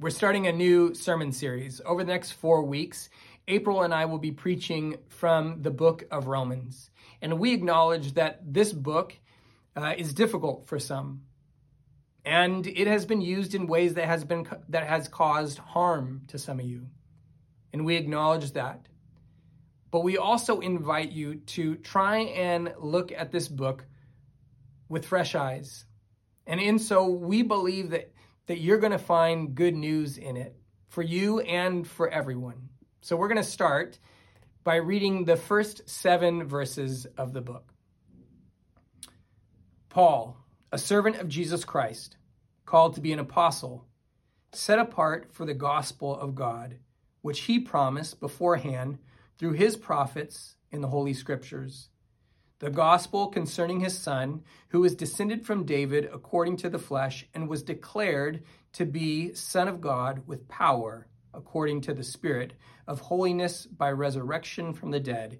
We're starting a new sermon series. Over the next four weeks, April and I will be preaching from the book of Romans. And we acknowledge that this book uh, is difficult for some. And it has been used in ways that has been that has caused harm to some of you. And we acknowledge that. But we also invite you to try and look at this book with fresh eyes. And in so we believe that that you're going to find good news in it for you and for everyone. So we're going to start by reading the first seven verses of the book. Paul, a servant of Jesus Christ, called to be an apostle, set apart for the gospel of God, which he promised beforehand through his prophets in the Holy Scriptures the gospel concerning his son, who was descended from David according to the flesh, and was declared to be Son of God with power, according to the Spirit of holiness by resurrection from the dead,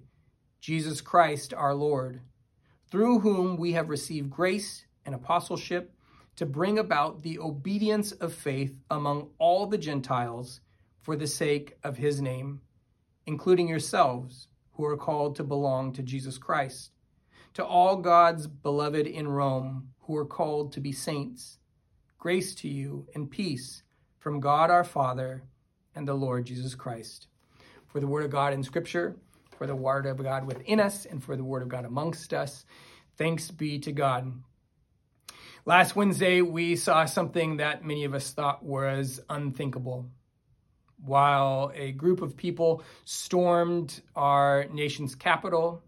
Jesus Christ our Lord, through whom we have received grace and apostleship to bring about the obedience of faith among all the Gentiles for the sake of his name, including yourselves who are called to belong to Jesus Christ to all God's beloved in Rome who are called to be saints, grace to you and peace from God our Father and the Lord Jesus Christ. For the word of God in Scripture, for the word of God within us, and for the word of God amongst us, thanks be to God. Last Wednesday, we saw something that many of us thought was unthinkable. While a group of people stormed our nation's capital,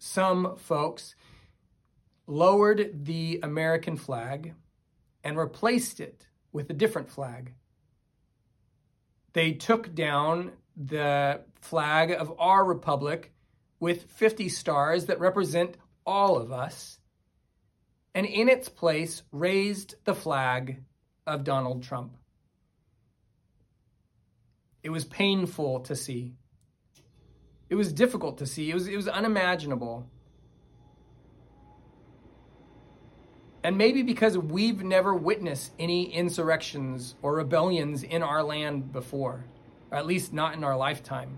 some folks lowered the American flag and replaced it with a different flag. They took down the flag of our republic with 50 stars that represent all of us, and in its place raised the flag of Donald Trump. It was painful to see. It was difficult to see. It was it was unimaginable. And maybe because we've never witnessed any insurrections or rebellions in our land before, or at least not in our lifetime.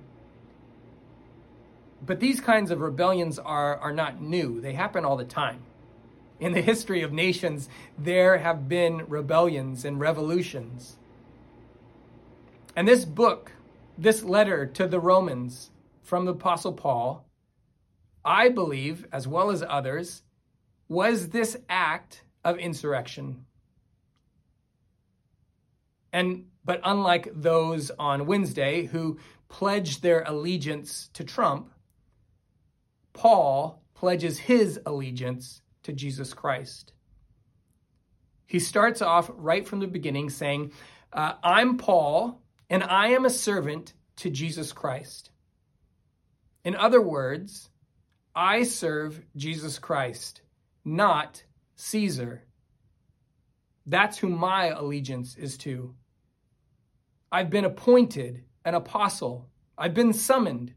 But these kinds of rebellions are, are not new, they happen all the time. In the history of nations, there have been rebellions and revolutions. And this book, this letter to the Romans, from the Apostle Paul, I believe, as well as others, was this act of insurrection. And but unlike those on Wednesday who pledged their allegiance to Trump, Paul pledges his allegiance to Jesus Christ. He starts off right from the beginning saying, uh, I'm Paul, and I am a servant to Jesus Christ. In other words, I serve Jesus Christ, not Caesar. That's who my allegiance is to. I've been appointed an apostle. I've been summoned,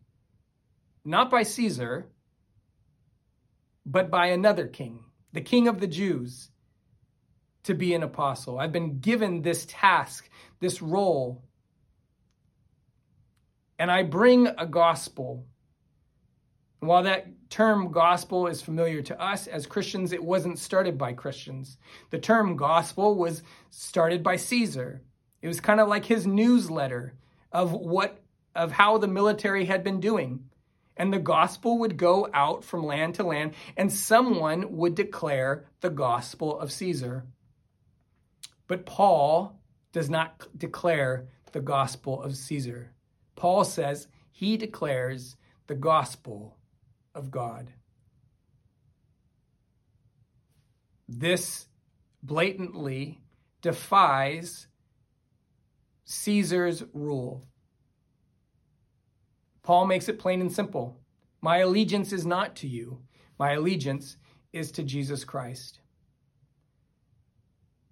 not by Caesar, but by another king, the king of the Jews, to be an apostle. I've been given this task, this role. And I bring a gospel while that term gospel is familiar to us as Christians, it wasn't started by Christians. The term gospel was started by Caesar. It was kind of like his newsletter of what of how the military had been doing. And the gospel would go out from land to land, and someone would declare the gospel of Caesar. But Paul does not declare the gospel of Caesar. Paul says he declares the gospel of God. This blatantly defies Caesar's rule. Paul makes it plain and simple. My allegiance is not to you, my allegiance is to Jesus Christ.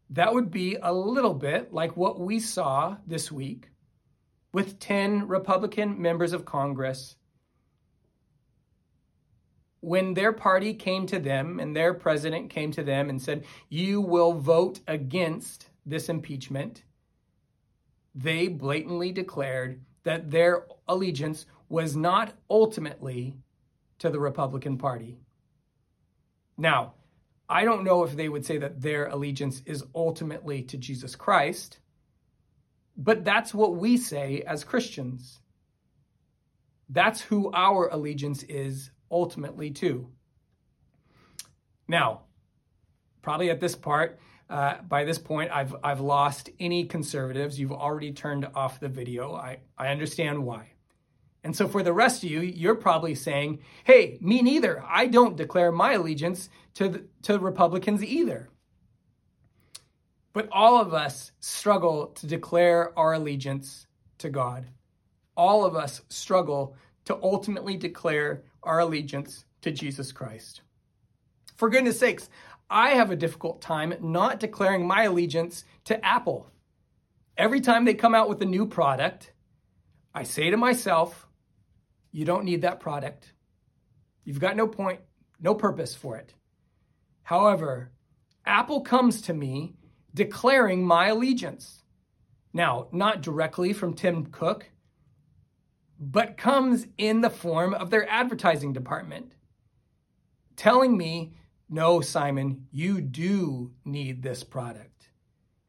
That would be a little bit like what we saw this week with 10 Republican members of Congress when their party came to them and their president came to them and said, You will vote against this impeachment, they blatantly declared that their allegiance was not ultimately to the Republican Party. Now, I don't know if they would say that their allegiance is ultimately to Jesus Christ, but that's what we say as Christians. That's who our allegiance is ultimately to. Now, probably at this part, uh, by this point, I've I've lost any conservatives. You've already turned off the video. I, I understand why. And so for the rest of you, you're probably saying, hey, me neither. I don't declare my allegiance to, the, to Republicans either. But all of us struggle to declare our allegiance to God. All of us struggle to ultimately declare our allegiance to Jesus Christ. For goodness sakes, I have a difficult time not declaring my allegiance to Apple. Every time they come out with a new product, I say to myself, you don't need that product. You've got no point, no purpose for it. However, Apple comes to me declaring my allegiance. Now, not directly from Tim Cook, but comes in the form of their advertising department, telling me, no, Simon, you do need this product.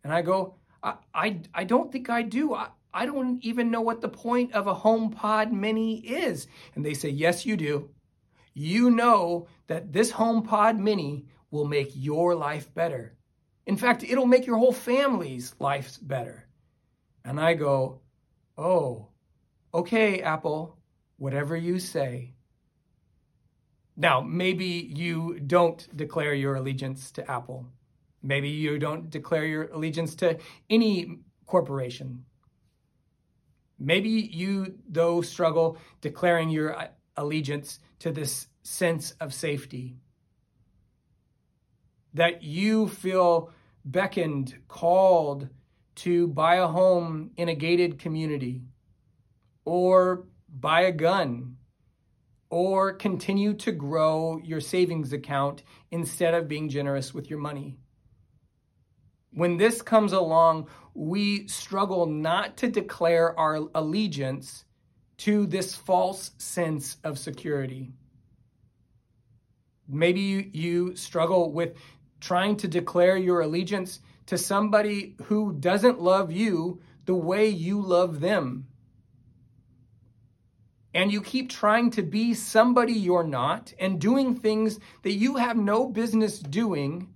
And I go, I, I, I don't think I do. I, I don't even know what the point of a HomePod Mini is. And they say, Yes, you do. You know that this HomePod Mini will make your life better. In fact, it'll make your whole family's life better. And I go, Oh, okay, Apple, whatever you say. Now, maybe you don't declare your allegiance to Apple. Maybe you don't declare your allegiance to any corporation. Maybe you, though, struggle declaring your uh, allegiance to this sense of safety. That you feel beckoned, called to buy a home in a gated community, or buy a gun, or continue to grow your savings account instead of being generous with your money. When this comes along, we struggle not to declare our allegiance to this false sense of security. Maybe you, you, struggle with trying to declare your allegiance to somebody who doesn't love you the way you love them. And you keep trying to be somebody you're not and doing things that you have no business doing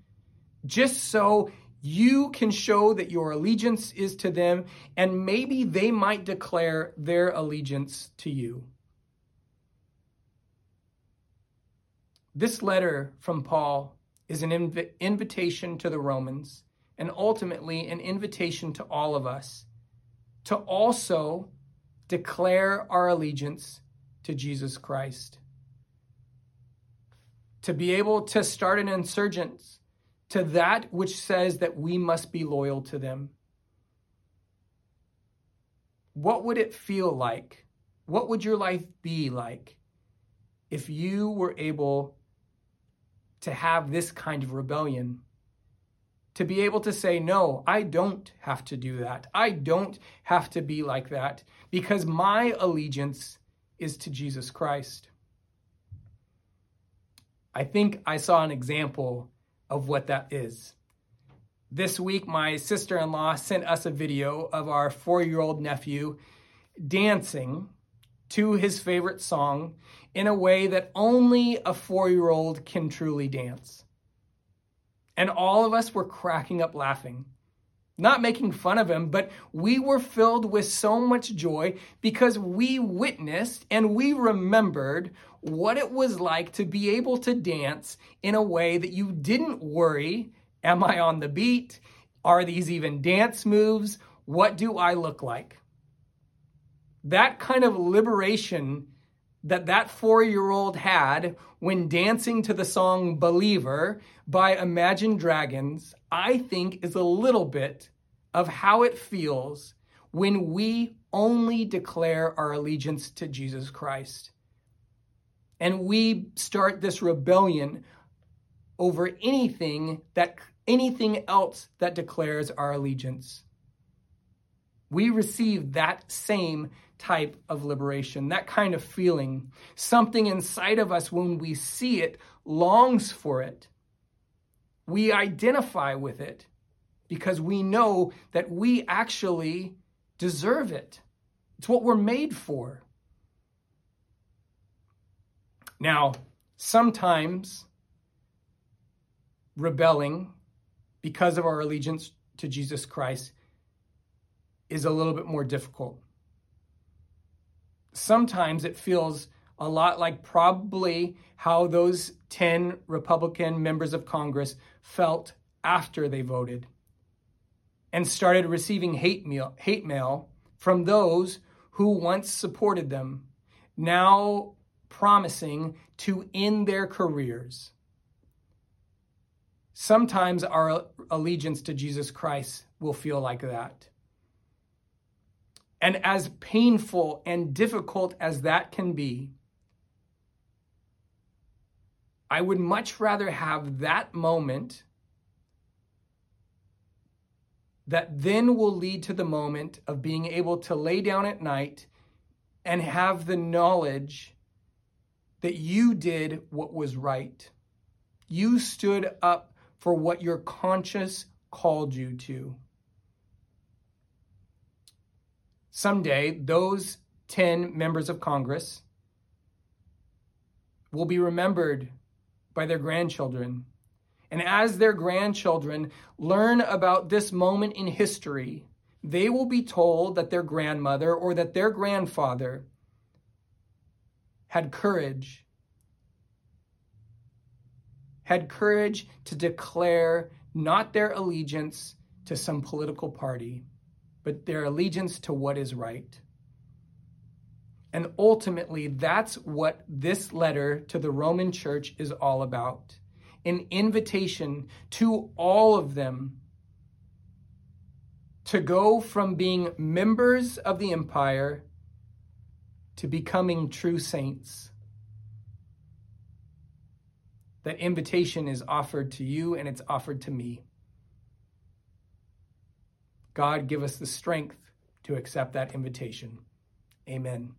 just so you can show that your allegiance is to them, and maybe they might declare their allegiance to you. This letter from Paul is an inv- invitation to the Romans and ultimately an invitation to all of us to also declare our allegiance to Jesus Christ. To be able to start an insurgence to that which says that we must be loyal to them. What would it feel like? What would your life be like if you were able to have this kind of rebellion? To be able to say, no, I don't have to do that. I don't have to be like that because my allegiance is to Jesus Christ. I think I saw an example of what that is. This week, my sister in law sent us a video of our four year old nephew dancing to his favorite song in a way that only a four year old can truly dance. And all of us were cracking up laughing. Not making fun of him, but we were filled with so much joy because we witnessed and we remembered what it was like to be able to dance in a way that you didn't worry Am I on the beat? Are these even dance moves? What do I look like? That kind of liberation that that four year old had when dancing to the song Believer by Imagine Dragons, I think is a little bit of how it feels when we only declare our allegiance to Jesus Christ and we start this rebellion over anything that anything else that declares our allegiance. We receive that same type of liberation, that kind of feeling. Something inside of us, when we see it, longs for it. We identify with it because we know that we actually deserve it. It's what we're made for. Now, sometimes rebelling because of our allegiance to Jesus Christ is a little bit more difficult. Sometimes it feels a lot like probably how those 10 Republican members of Congress felt after they voted and started receiving hate mail, hate mail from those who once supported them, now promising to end their careers. Sometimes our allegiance to Jesus Christ will feel like that. And as painful and difficult as that can be, I would much rather have that moment that then will lead to the moment of being able to lay down at night and have the knowledge that you did what was right. You stood up for what your conscience called you to. Someday, those 10 members of Congress will be remembered by their grandchildren. And as their grandchildren learn about this moment in history, they will be told that their grandmother or that their grandfather had courage, had courage to declare not their allegiance to some political party, but their allegiance to what is right. And ultimately, that's what this letter to the Roman church is all about an invitation to all of them to go from being members of the empire to becoming true saints. That invitation is offered to you and it's offered to me. God, give us the strength to accept that invitation. Amen.